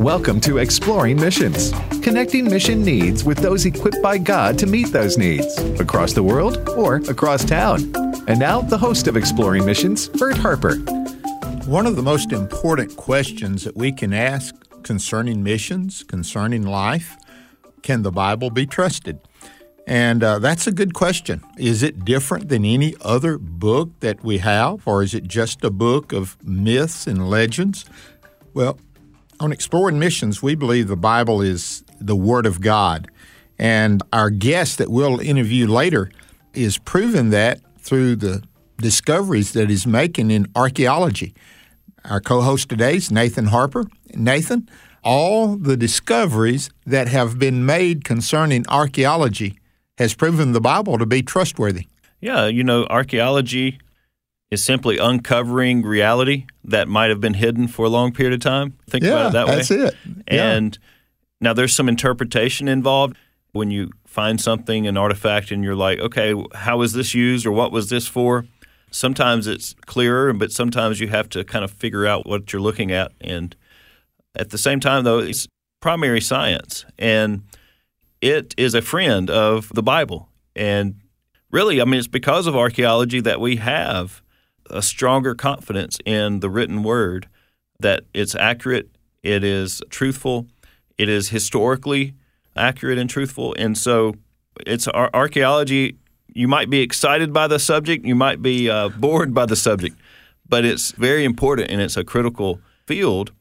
Welcome to Exploring Missions, connecting mission needs with those equipped by God to meet those needs across the world or across town. And now, the host of Exploring Missions, Bert Harper. One of the most important questions that we can ask concerning missions, concerning life, can the Bible be trusted? And uh, that's a good question. Is it different than any other book that we have, or is it just a book of myths and legends? Well, on Exploring Missions, we believe the Bible is the Word of God. And our guest that we'll interview later is proving that through the discoveries that he's making in archaeology. Our co host today is Nathan Harper. Nathan, all the discoveries that have been made concerning archaeology has proven the Bible to be trustworthy. Yeah, you know, archaeology is simply uncovering reality that might have been hidden for a long period of time. Think yeah, about it that way. That's it. Yeah. And now there's some interpretation involved when you find something, an artifact, and you're like, okay, how was this used or what was this for? Sometimes it's clearer, but sometimes you have to kind of figure out what you're looking at. And at the same time, though, it's primary science. And it is a friend of the Bible. And really, I mean, it's because of archaeology that we have a stronger confidence in the written word that it's accurate, it is truthful, it is historically accurate and truthful. And so it's archaeology. You might be excited by the subject, you might be uh, bored by the subject, but it's very important and it's a critical field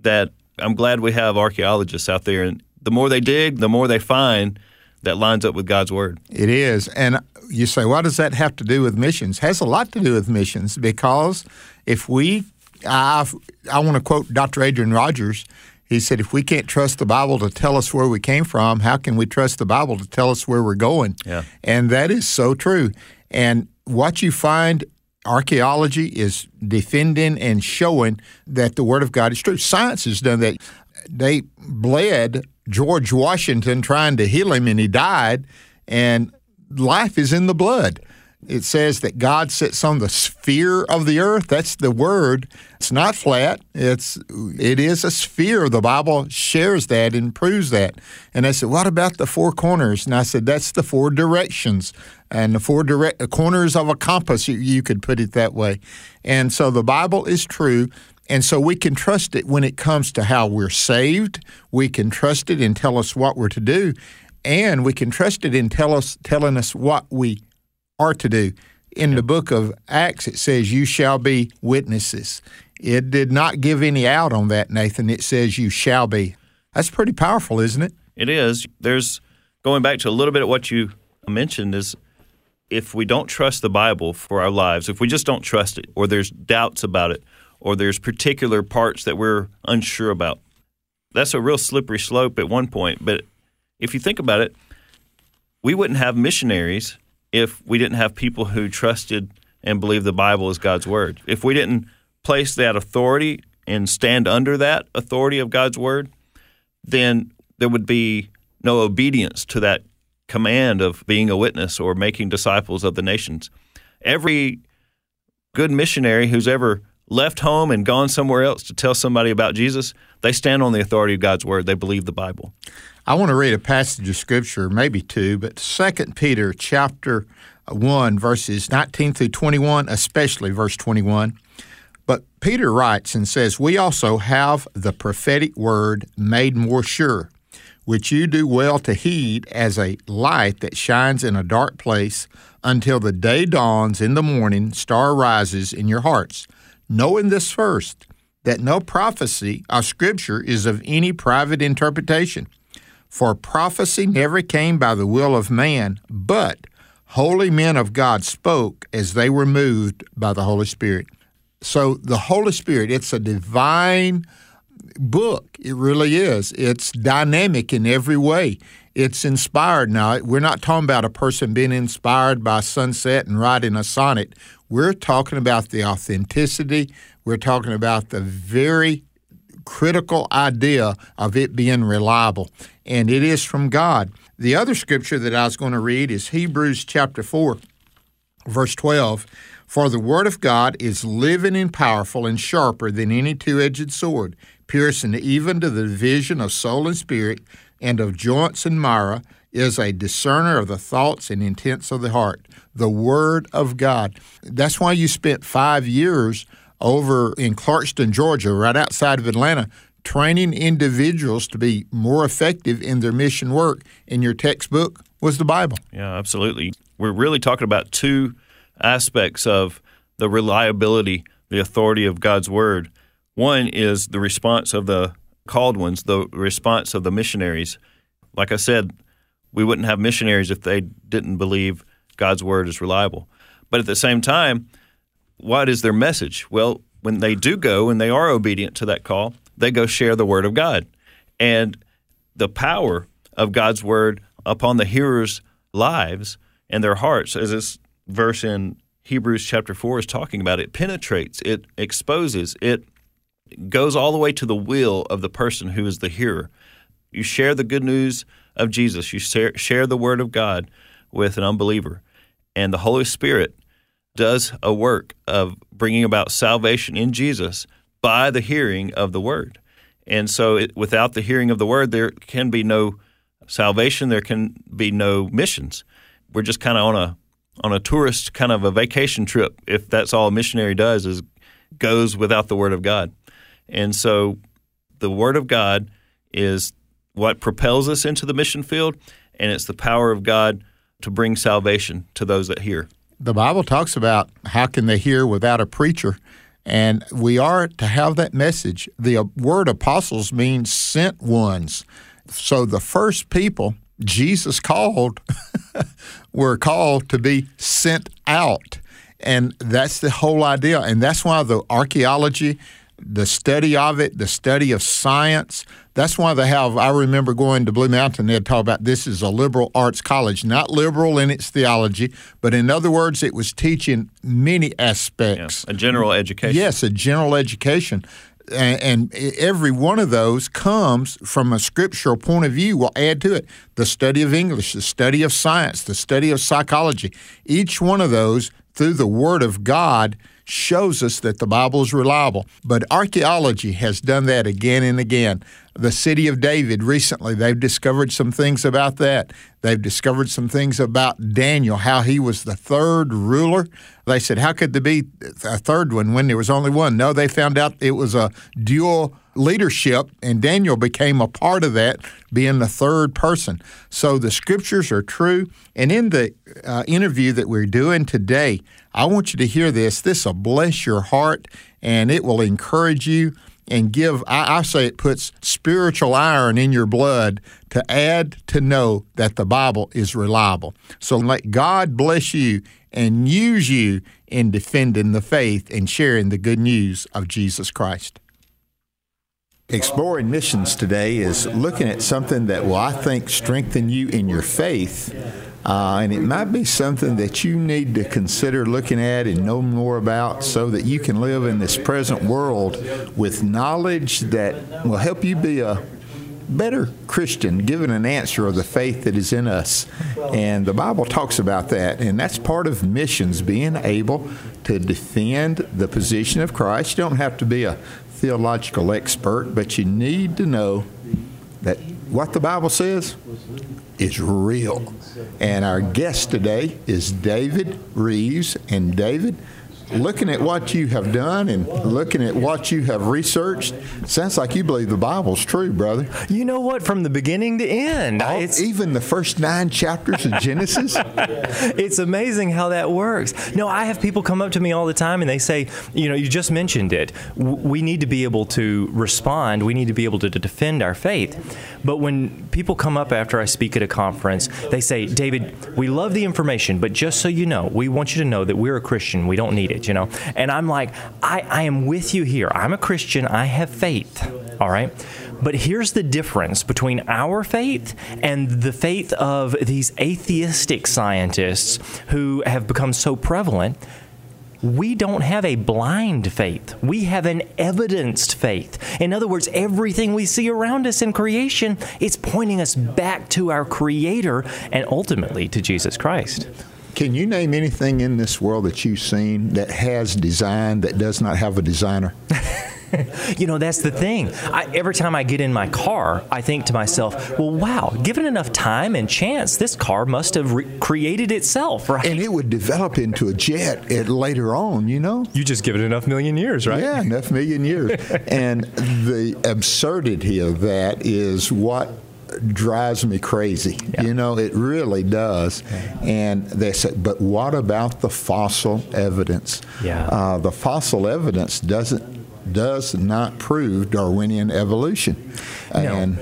that I'm glad we have archaeologists out there. And the more they dig, the more they find that lines up with God's word. It is. And you say, what does that have to do with missions? It has a lot to do with missions because if we, I, I want to quote Dr. Adrian Rogers. He said, if we can't trust the Bible to tell us where we came from, how can we trust the Bible to tell us where we're going? Yeah. And that is so true. And what you find archaeology is defending and showing that the Word of God is true. Science has done that. They bled George Washington trying to heal him and he died. And life is in the blood. It says that God sits on the sphere of the earth. That's the word. It's not flat. It's it is a sphere. The Bible shares that and proves that. And I said, "What about the four corners?" And I said, "That's the four directions and the four direct corners of a compass. You, you could put it that way." And so the Bible is true. And so we can trust it when it comes to how we're saved. We can trust it and tell us what we're to do. And we can trust it in tell us, telling us what we are to do. In the book of Acts, it says, You shall be witnesses. It did not give any out on that, Nathan. It says, You shall be. That's pretty powerful, isn't it? It is. There's going back to a little bit of what you mentioned is if we don't trust the Bible for our lives, if we just don't trust it, or there's doubts about it, or there's particular parts that we're unsure about. That's a real slippery slope at one point. But if you think about it, we wouldn't have missionaries if we didn't have people who trusted and believed the Bible is God's word. If we didn't place that authority and stand under that authority of God's word, then there would be no obedience to that command of being a witness or making disciples of the nations. Every good missionary who's ever left home and gone somewhere else to tell somebody about Jesus, they stand on the authority of God's word. They believe the Bible. I want to read a passage of scripture, maybe two, but 2 Peter chapter 1 verses 19 through 21, especially verse 21. But Peter writes and says, "We also have the prophetic word made more sure, which you do well to heed as a light that shines in a dark place until the day dawns in the morning, star rises in your hearts." Knowing this first, that no prophecy of Scripture is of any private interpretation. For prophecy never came by the will of man, but holy men of God spoke as they were moved by the Holy Spirit. So the Holy Spirit, it's a divine book. It really is. It's dynamic in every way. It's inspired. Now, we're not talking about a person being inspired by sunset and writing a sonnet. We're talking about the authenticity. We're talking about the very critical idea of it being reliable, and it is from God. The other scripture that I was going to read is Hebrews chapter 4, verse 12. For the word of God is living and powerful and sharper than any two edged sword, piercing even to the division of soul and spirit, and of joints and marrow, is a discerner of the thoughts and intents of the heart. The Word of God. That's why you spent five years over in Clarkston, Georgia, right outside of Atlanta, training individuals to be more effective in their mission work. And your textbook was the Bible. Yeah, absolutely. We're really talking about two aspects of the reliability, the authority of God's Word. One is the response of the called ones, the response of the missionaries. Like I said, we wouldn't have missionaries if they didn't believe God's word is reliable. But at the same time, what is their message? Well, when they do go and they are obedient to that call, they go share the word of God. And the power of God's word upon the hearers' lives and their hearts, as this verse in Hebrews chapter 4 is talking about, it penetrates, it exposes, it goes all the way to the will of the person who is the hearer. You share the good news of Jesus, you share, share the word of God with an unbeliever, and the Holy Spirit does a work of bringing about salvation in Jesus by the hearing of the word. And so, it, without the hearing of the word, there can be no salvation. There can be no missions. We're just kind of on a on a tourist kind of a vacation trip. If that's all a missionary does is goes without the word of God. And so the Word of God is what propels us into the mission field, and it's the power of God to bring salvation to those that hear. The Bible talks about how can they hear without a preacher, and we are to have that message. The word apostles means sent ones. So the first people Jesus called were called to be sent out. And that's the whole idea. And that's why the archaeology the study of it, the study of science. That's why they have. I remember going to Blue Mountain. They'd talk about this is a liberal arts college, not liberal in its theology, but in other words, it was teaching many aspects. Yeah, a general education. Yes, a general education. And, and every one of those comes from a scriptural point of view. We'll add to it the study of English, the study of science, the study of psychology. Each one of those through the Word of God shows us that the Bible is reliable. But archaeology has done that again and again. The city of David recently, they've discovered some things about that. They've discovered some things about Daniel, how he was the third ruler. They said, How could there be a third one when there was only one? No, they found out it was a dual leadership, and Daniel became a part of that, being the third person. So the scriptures are true. And in the uh, interview that we're doing today, I want you to hear this. This will bless your heart and it will encourage you and give, I, I, say it puts spiritual iron in your blood to add to know that the Bible is reliable. So let God bless you and use you in defending the faith and sharing the good news of Jesus Christ. Exploring missions today is looking at something that will, I think, strengthen you in your faith. Uh, and it might be something that you need to consider looking at and know more about so that you can live in this present world with knowledge that will help you be a better Christian, given an answer of the faith that is in us. And the Bible talks about that. And that's part of missions, being able to defend the position of Christ. You don't have to be a theological expert, but you need to know that what the Bible says is real. And our guest today is David Rives. And David, looking at what you have done and looking at what you have researched, sounds like you believe the Bible's true, brother. You know what? From the beginning to end, All, even the first nine chapters of Genesis. it's amazing how that works. No, I have people come up to me all the time and they say, you know, you just mentioned it. We need to be able to respond. We need to be able to defend our faith. But when people come up after I speak at a conference, they say, David, we love the information, but just so you know, we want you to know that we're a Christian. We don't need it you know? And I'm like, I, I am with you here. I'm a Christian. I have faith, all right? But here's the difference between our faith and the faith of these atheistic scientists who have become so prevalent. We don't have a blind faith. We have an evidenced faith. In other words, everything we see around us in creation is pointing us back to our Creator and ultimately to Jesus Christ. Can you name anything in this world that you've seen that has design that does not have a designer? you know, that's the thing. I, every time I get in my car, I think to myself, well, wow, given enough time and chance, this car must have re- created itself, right? And it would develop into a jet at, later on, you know? You just give it enough million years, right? Yeah, enough million years. and the absurdity of that is what drives me crazy. Yeah. You know, it really does. And they said, but what about the fossil evidence? Yeah. Uh, the fossil evidence doesn't does not prove Darwinian evolution. No. And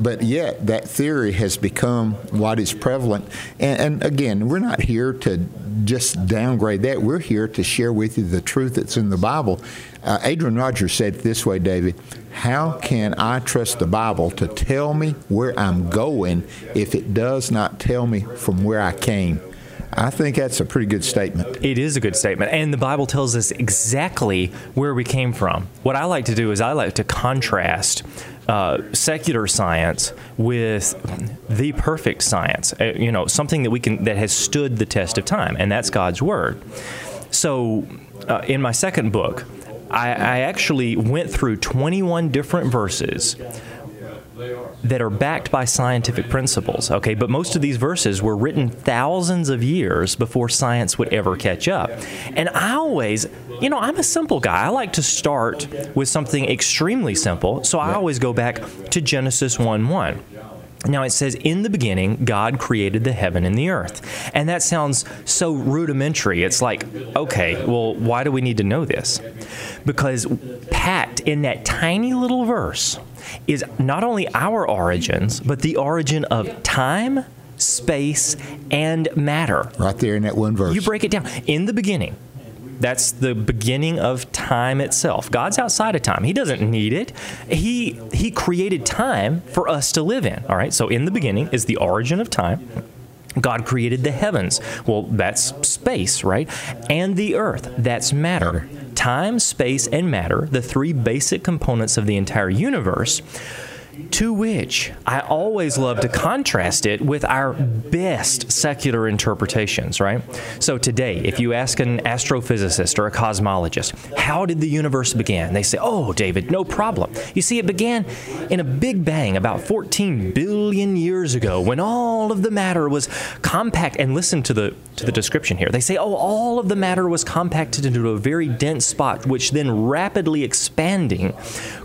but yet that theory has become what is prevalent. And, and, again, we're not here to just downgrade that. We're here to share with you the truth that's in the Bible. Uh, Adrian Rogers said it this way, David How can I trust the Bible to tell me where I'm going if it does not tell me from where I came? I think that's a pretty good statement. It is a good statement. And the Bible tells us exactly where we came from. What I like to do is I like to contrast uh, secular science with the perfect science, uh, you know, something that we can that has stood the test of time, and that's God's word. So, uh, in my second book, I, I actually went through 21 different verses that are backed by scientific principles. Okay, but most of these verses were written thousands of years before science would ever catch up. And I always, you know, I'm a simple guy. I like to start with something extremely simple, so I always go back to Genesis 1 1. Now it says, In the beginning, God created the heaven and the earth. And that sounds so rudimentary. It's like, okay, well, why do we need to know this? Because packed in that tiny little verse is not only our origins, but the origin of time, space, and matter. Right there in that one verse. You break it down. In the beginning, that's the beginning of time itself. God's outside of time. He doesn't need it. He he created time for us to live in. All right? So in the beginning is the origin of time. God created the heavens. Well, that's space, right? And the earth, that's matter. Time, space, and matter, the three basic components of the entire universe to which I always love to contrast it with our best secular interpretations, right? So today, if you ask an astrophysicist or a cosmologist, how did the universe begin? They say, oh, David, no problem. You see, it began in a big bang about 14 billion years ago when all of the matter was compact. And listen to the, to the description here. They say, oh, all of the matter was compacted into a very dense spot, which then rapidly expanding,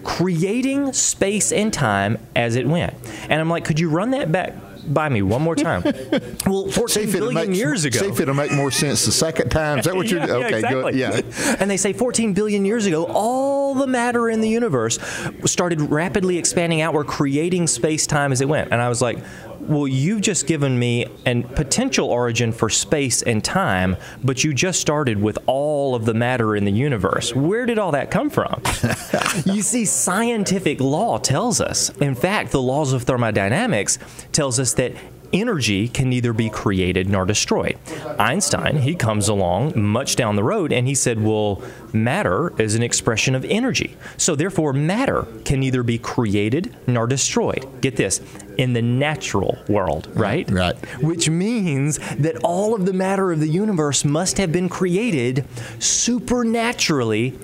creating space and time time as it went. And I'm like, could you run that back by me one more time. well, 14 billion makes, years ago. See if it'll make more sense the second time. Is that what you're Okay, yeah, exactly. good. Yeah. and they say 14 billion years ago, all the matter in the universe started rapidly expanding outward, creating space time as it went. And I was like, well, you've just given me a potential origin for space and time, but you just started with all of the matter in the universe. Where did all that come from? you see, scientific law tells us. In fact, the laws of thermodynamics tells us that energy can neither be created nor destroyed. Einstein, he comes along much down the road and he said, well, matter is an expression of energy. So therefore, matter can neither be created nor destroyed. Get this, in the natural world, right? Right. Which means that all of the matter of the universe must have been created supernaturally.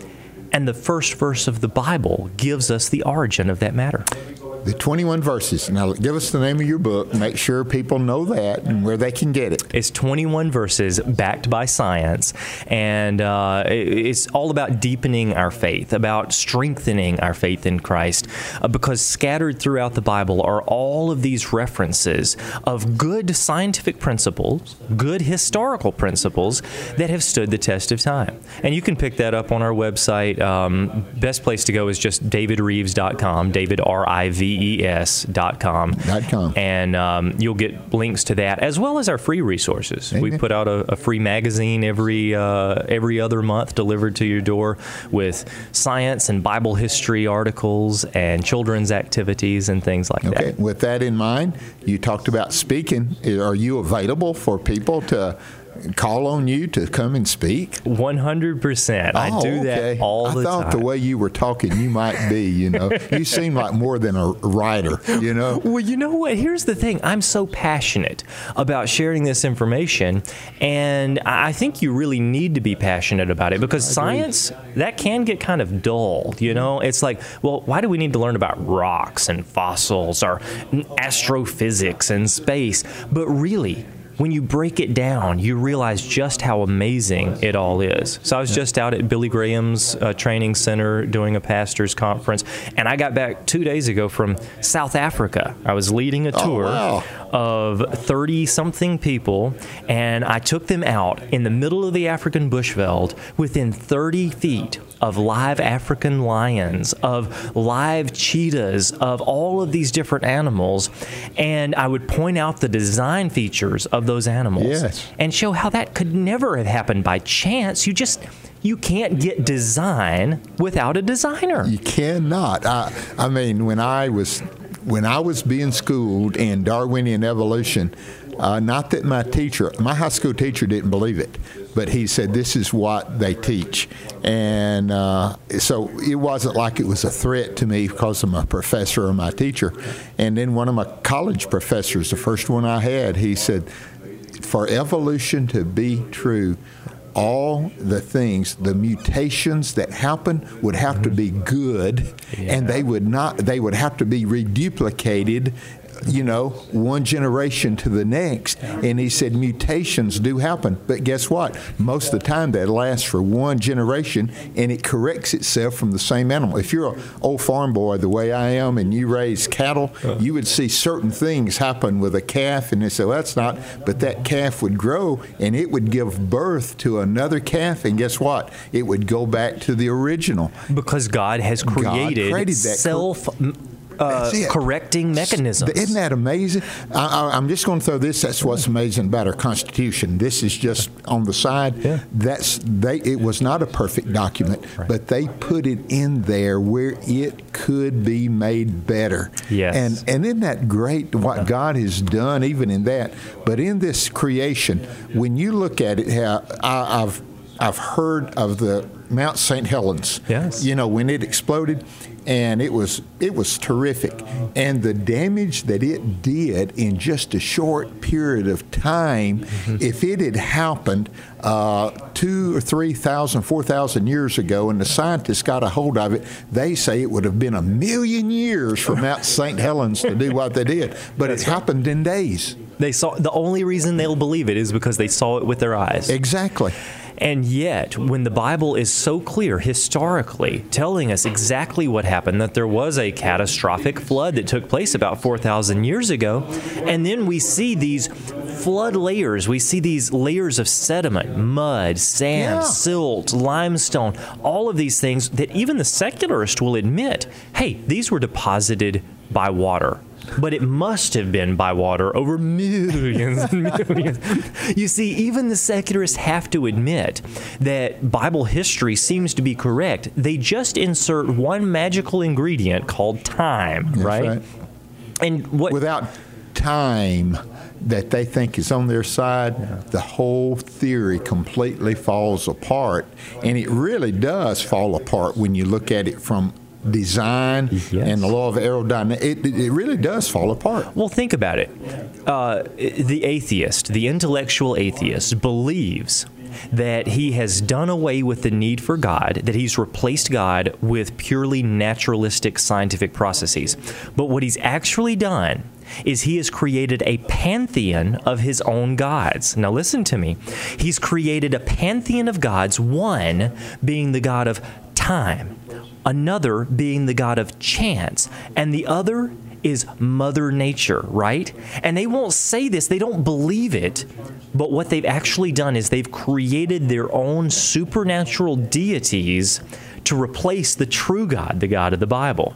And the first verse of the Bible gives us the origin of that matter the 21 verses. Now, give us the name of your book. Make sure people know that and where they can get it. It's 21 verses backed by science, and uh, it's all about deepening our faith, about strengthening our faith in Christ, uh, because scattered throughout the Bible are all of these references of good scientific principles, good historical principles that have stood the test of time. And you can pick that up on our website. Um, best place to go is just davidrives.com, David R I V Dot com. And um, you'll get links to that as well as our free resources. We put out a, a free magazine every uh, every other month delivered to your door with science and Bible history articles and children's activities and things like Okay, that. with that in mind, you talked about speaking. Are you available for people to call on you to come and speak? One hundred percent. I Oh, do that all I the time. I thought the way you were talking, you might be. You know, you seem like more than a writer. You know. Well, you know what? Here's the thing. I'm so passionate about sharing this information, and I I think you really need to be passionate about it because science that can get kind of dull. You know, it's like, well, why do we need to learn about rocks and fossils or astrophysics and space? But really. When you break it down, you realize just how amazing it all is. So I was just out at Billy Graham's uh, training center doing a pastor's conference, and I got back two days ago from South Africa. I was leading a Oh, tour wow. Of 30 something people, and I took them out in the middle of the African bushveld within 30 feet of live African lions, of live cheetahs, of all of these different animals. And I would point out the design features of those animals Yes. and show how that could never have happened by chance. You just. You can't get design without a designer. You cannot. I, I mean, when I was when I was being schooled in Darwinian evolution, uh, not that my teacher, my high school teacher, didn't believe it, but he said this is what they teach, and uh, so it wasn't like it was a threat to me because of my professor or my teacher. And then one of my college professors, the first one I had, he said, for evolution to be true, all the things, the mutations that happen would have to be good, and they would not. They would have to be reduplicated. You know, one generation to the next. And he said mutations do happen, but guess what? Most of the time that lasts for one generation and it corrects itself from the same animal. If you're an old farm boy the way I am and you raise cattle, you would see certain things happen with a calf and they say, well, that's not, but that calf would grow and it would give birth to another calf. And guess what? It would go back to the original. Because God has created, created that self uh, correcting mechanisms. Isn't that amazing? I, I, I'm just going to throw this. That's what's amazing about our Constitution. This is just on the side. Yeah. That's they. It was not a perfect document, but they put it in there where it could be made better. Yes. And and isn't that great? What God has done, even in that. But in this creation, when you look at it, how I, I've I've heard of the Mount St. Helens. Yes. You know when it exploded, and it was it was terrific, and the damage that it did in just a short period of time. If it had happened uh, two or three thousand, four thousand years ago, and the scientists got a hold of it, they say it would have been a million years for Mount St. Helens to do what they did, but it happened in days. They saw the only reason they'll believe it is because they saw it with their eyes. Exactly. And yet, when the Bible is so clear historically, telling us exactly what happened, that there was a catastrophic flood that took place about 4,000 years ago, and then we see these flood layers, we see these layers of sediment, mud, sand, Yeah. silt, limestone, all of these things that even the secularist will admit hey, these were deposited by water. But it must have been by water over millions and millions. You see, even the secularists have to admit that Bible history seems to be correct. They just insert one magical ingredient called time, right? right. And what Without time that they think is on their side, the whole theory completely falls apart. And it really does fall apart when you look at it from design Yes. and the law of aerodynamics. It, it it really does fall apart. Well, think about it. Uh, the atheist, the intellectual atheist, believes that he has done away with the need for God, that he's replaced God with purely naturalistic scientific processes. But what he's actually done is he has created a pantheon of his own gods. Now, listen to me. He's created a pantheon of gods, one being the God of time, another being the God of chance, and the other is Mother Nature, right? And they won't say this, they don't believe it, but what they've actually done is they've created their own supernatural deities to replace the true God, the God of the Bible.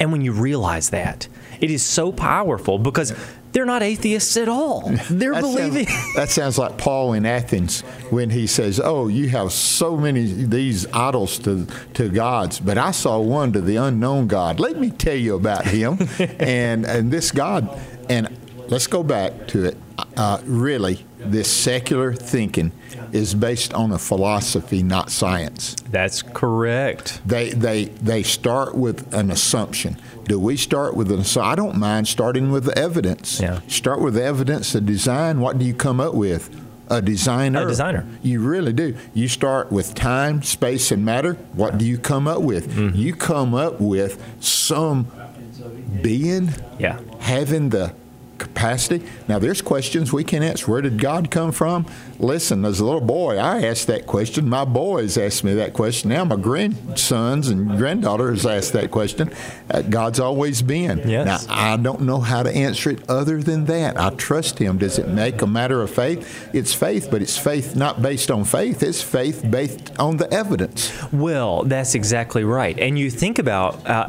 And when you realize that, it is so powerful because they're not atheists at all. They're That believing. Sounds, that sounds like Paul in Athens when he says, "Oh, you have so many these idols to to gods, but I saw one to the unknown God. Let me tell you about him." and and this God, and let's go back to it. Uh, really, this secular thinking is based on a philosophy, not science. That's correct. They they they start with an assumption. Do we start with an assumption? I don't mind starting with the evidence. Yeah. Start with the evidence, the design. What do you come up with? A designer. A designer. You really do. You start with time, space, and matter. What do you come up with? Mm-hmm. You come up with some being Yeah. having the capacity. Now, there's questions we can answer. Where did God come from? Listen, as a little boy, I asked that question. My boys asked me that question. Now, my grandsons and granddaughters asked that question. Uh, God's always been. Yes. Now, I don't know how to answer it other than that. I trust Him. Does it make a matter of faith? It's faith, but it's faith not based on faith. It's faith based on the evidence. Well, that's exactly right. And you think about uh,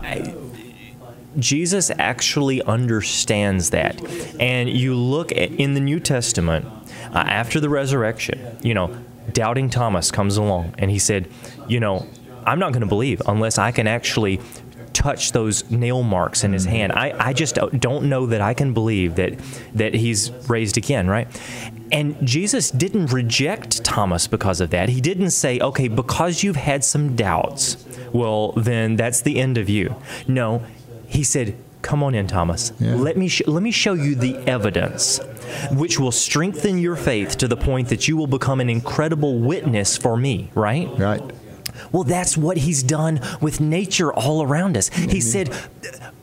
Jesus actually understands that. And you look at in the New Testament uh, after the resurrection, you know, doubting Thomas comes along and he said, you know, I'm not going to believe unless I can actually touch those nail marks in his hand. I, I just don't know that I can believe that that he's raised again, right? And Jesus didn't reject Thomas because of that. He didn't say, okay, because you've had some doubts, well, then that's the end of you. No, he said, come on in, Thomas. Let me sh- let me show you the evidence, which will strengthen your faith to the point that you will become an incredible witness for me. Right? Right. Well, that's what he's done with nature all around us. He said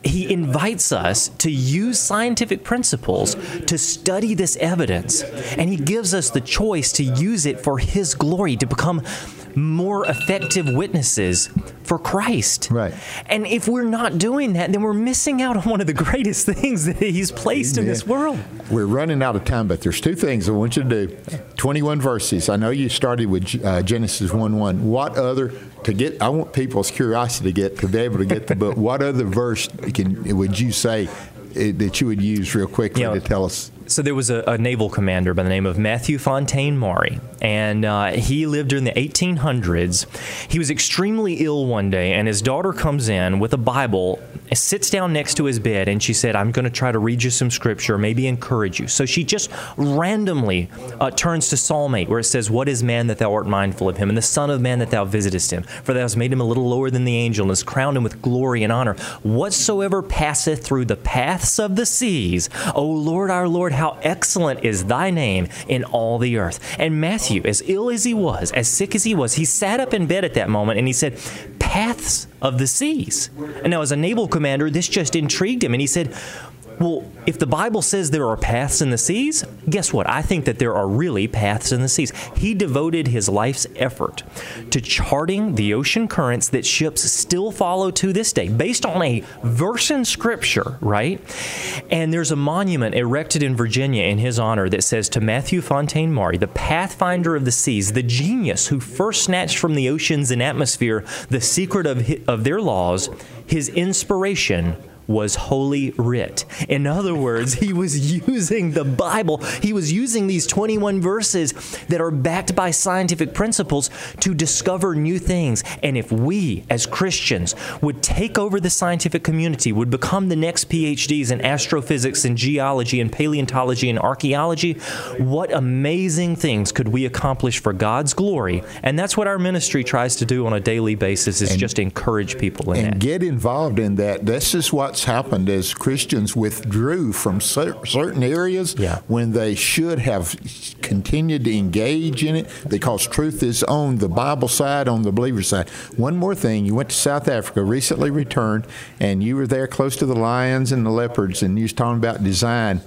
he invites us to use scientific principles to study this evidence, and he gives us the choice to use it for his glory, to become more effective witnesses for Christ. Right. And if we're not doing that, then we're missing out on one of the greatest things that he's placed in this world. We're running out of time, but there's two things I want you to do. 21 verses. I know you started with uh, Genesis 1 1. What other, to get, I want people's curiosity to get, to be able to get the book. What other verse can, would you say eh, that you would use real quickly You know, to tell us? So there was a, a naval commander by the name of Matthew Fontaine Maury, and uh, he lived during the 1800s. He was extremely ill one day, and his daughter comes in with a Bible, sits down next to his bed, and she said, "I'm going to try to read you some scripture, maybe encourage you." So she just randomly uh, turns to Psalm 8, where it says, "What is man that thou art mindful of him, and the Son of man that thou visitest him? For thou hast made him a little lower than the angel, and hast crowned him with glory and honor. Whatsoever passeth through the paths of the seas, O Lord our Lord, how excellent is thy name in all the earth. And Matthew, as ill as he was, as sick as he was, he sat up in bed at that moment and he said, Paths of the seas. And now, as a naval commander, this just intrigued him. And he said, well, if the Bible says there are paths in the seas, guess what? I think that there are really paths in the seas. He devoted his life's effort to charting the ocean currents that ships still follow to this day, based on a verse in Scripture, right? And there's a monument erected in Virginia in his honor that says to Matthew Fontaine Maury, the pathfinder of the seas, the genius who first snatched from the oceans and atmosphere the secret of, hi- of their laws, his inspiration was holy writ. In other words, he was using the Bible. He was using these 21 verses that are backed by scientific principles to discover new things. And if we as Christians would take over the scientific community, would become the next PhDs in astrophysics and geology and paleontology and archaeology, what amazing things could we accomplish for God's glory? And that's what our ministry tries to do on a daily basis is just encourage people in and that. get involved in that. This is what's happened as Christians withdrew from cer- certain areas Yeah. when they should have continued to engage in it because truth is on the Bible side, on the believer side. One more thing, you went to South Africa, recently returned, and you were there close to the lions and the leopards, and you was talking about design.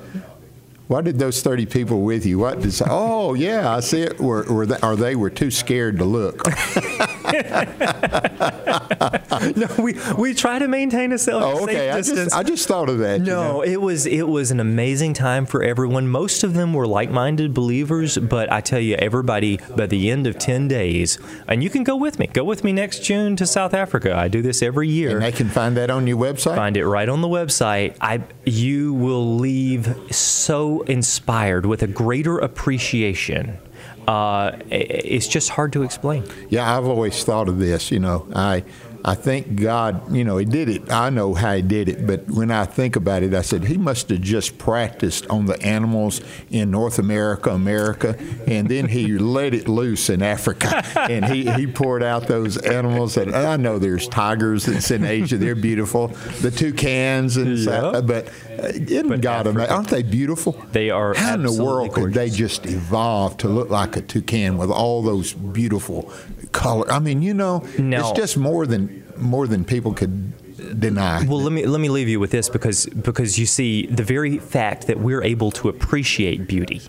What did those 30 people with you? What did? Oh, yeah, I see it. Were, were they, or they were too scared to look. no, we we try to maintain a self Oh, okay. safe I distance. just, I just thought of that. you No, know. it was it was an amazing time for everyone. Most of them were like-minded believers, but I tell you, everybody by the end of ten days, and you can go with me. Go with me next June to South Africa. I do this every year. And they can find that on your website. Find it right on the website. I you will leave so inspired with a greater appreciation. Uh, it's just hard to explain. Yeah, I've always thought of this. You know, I I think God, you know, He did it. I know how He did it, but when I think about it, I said He must have just practiced on the animals in North America, America, and then He let it loose in Africa, and He He poured out those animals. And I know there's tigers that's in Asia; they're beautiful. The toucans and stuff, Yeah. but uh, isn't But God amazing? Aren't they beautiful? They are How in the world could they just evolve to look like a toucan with all those beautiful color? I mean, you know, No. it's just more than more than people could deny. Well, let me let me leave you with this because because you see the very fact that we're able to appreciate beauty.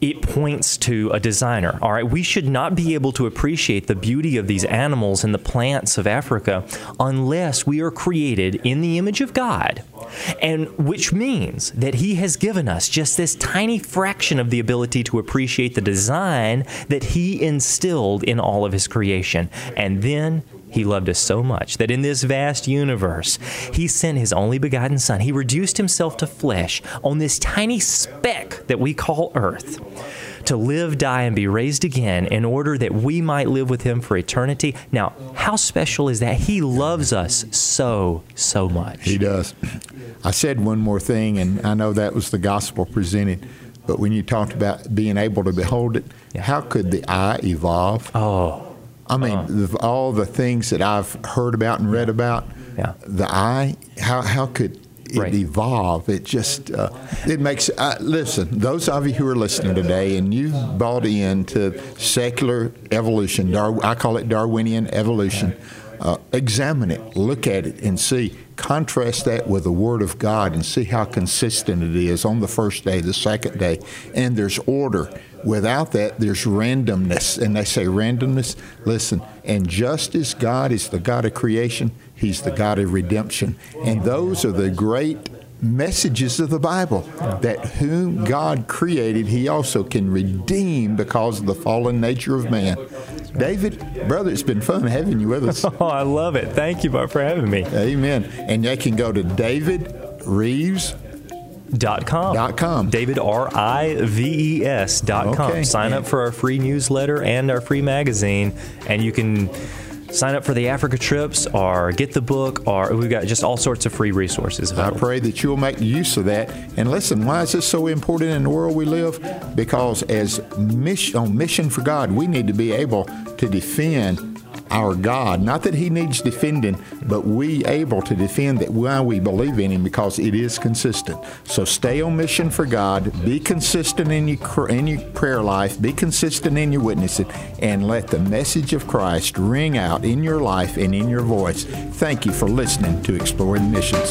It points to a designer. All right, we should not be able to appreciate the beauty of these animals and the plants of Africa unless we are created in the image of God, and which means that He has given us just this tiny fraction of the ability to appreciate the design that He instilled in all of His creation. And then he loved us so much that in this vast universe, He sent His only begotten Son. He reduced Himself to flesh on this tiny speck that we call earth to live, die, and be raised again in order that we might live with Him for eternity. Now, how special is that? He loves us so, so much. he does. I said one more thing, and I know that was the gospel presented. But when you talked about being able to behold it, Yeah. how could the eye evolve? Oh, I mean, the, all the things that I've heard about and read about, Yeah. the eye, how, how could it Right. evolve? It just, uh, it makes, uh, listen, those of you who are listening today and you've bought into secular evolution, Dar- I call it Darwinian evolution, uh, examine it, look at it, and see. Contrast that with the Word of God and see how consistent it is on the first day, the second day, and there's order. Without that, there's randomness. And they say randomness, listen, and just as God is the God of creation, He's the God of redemption. And those are the great messages of the Bible that whom God created, He also can redeem because of the fallen nature of man. David, brother, it's been fun having you with us. oh, I love it. Thank you for having me. Amen. And they can go to David Rives. Dot com. Dot com. David R I V E S dot com. Okay. Sign up for our free newsletter and our free magazine, and you can sign up for the Africa trips or get the book, or we've got just all sorts of free resources I pray that you'll make use of that. And listen, why is this so important in the world we live? Because as mission, on mission for God, we need to be able to defend our God. Not that He needs defending, but we able to defend that why we believe in Him because it is consistent. So stay on mission for God. Be consistent in your in your prayer life. Be consistent in your witnessing, and let the message of Christ ring out in your life and in your voice. Thank you for listening to Exploring Missions.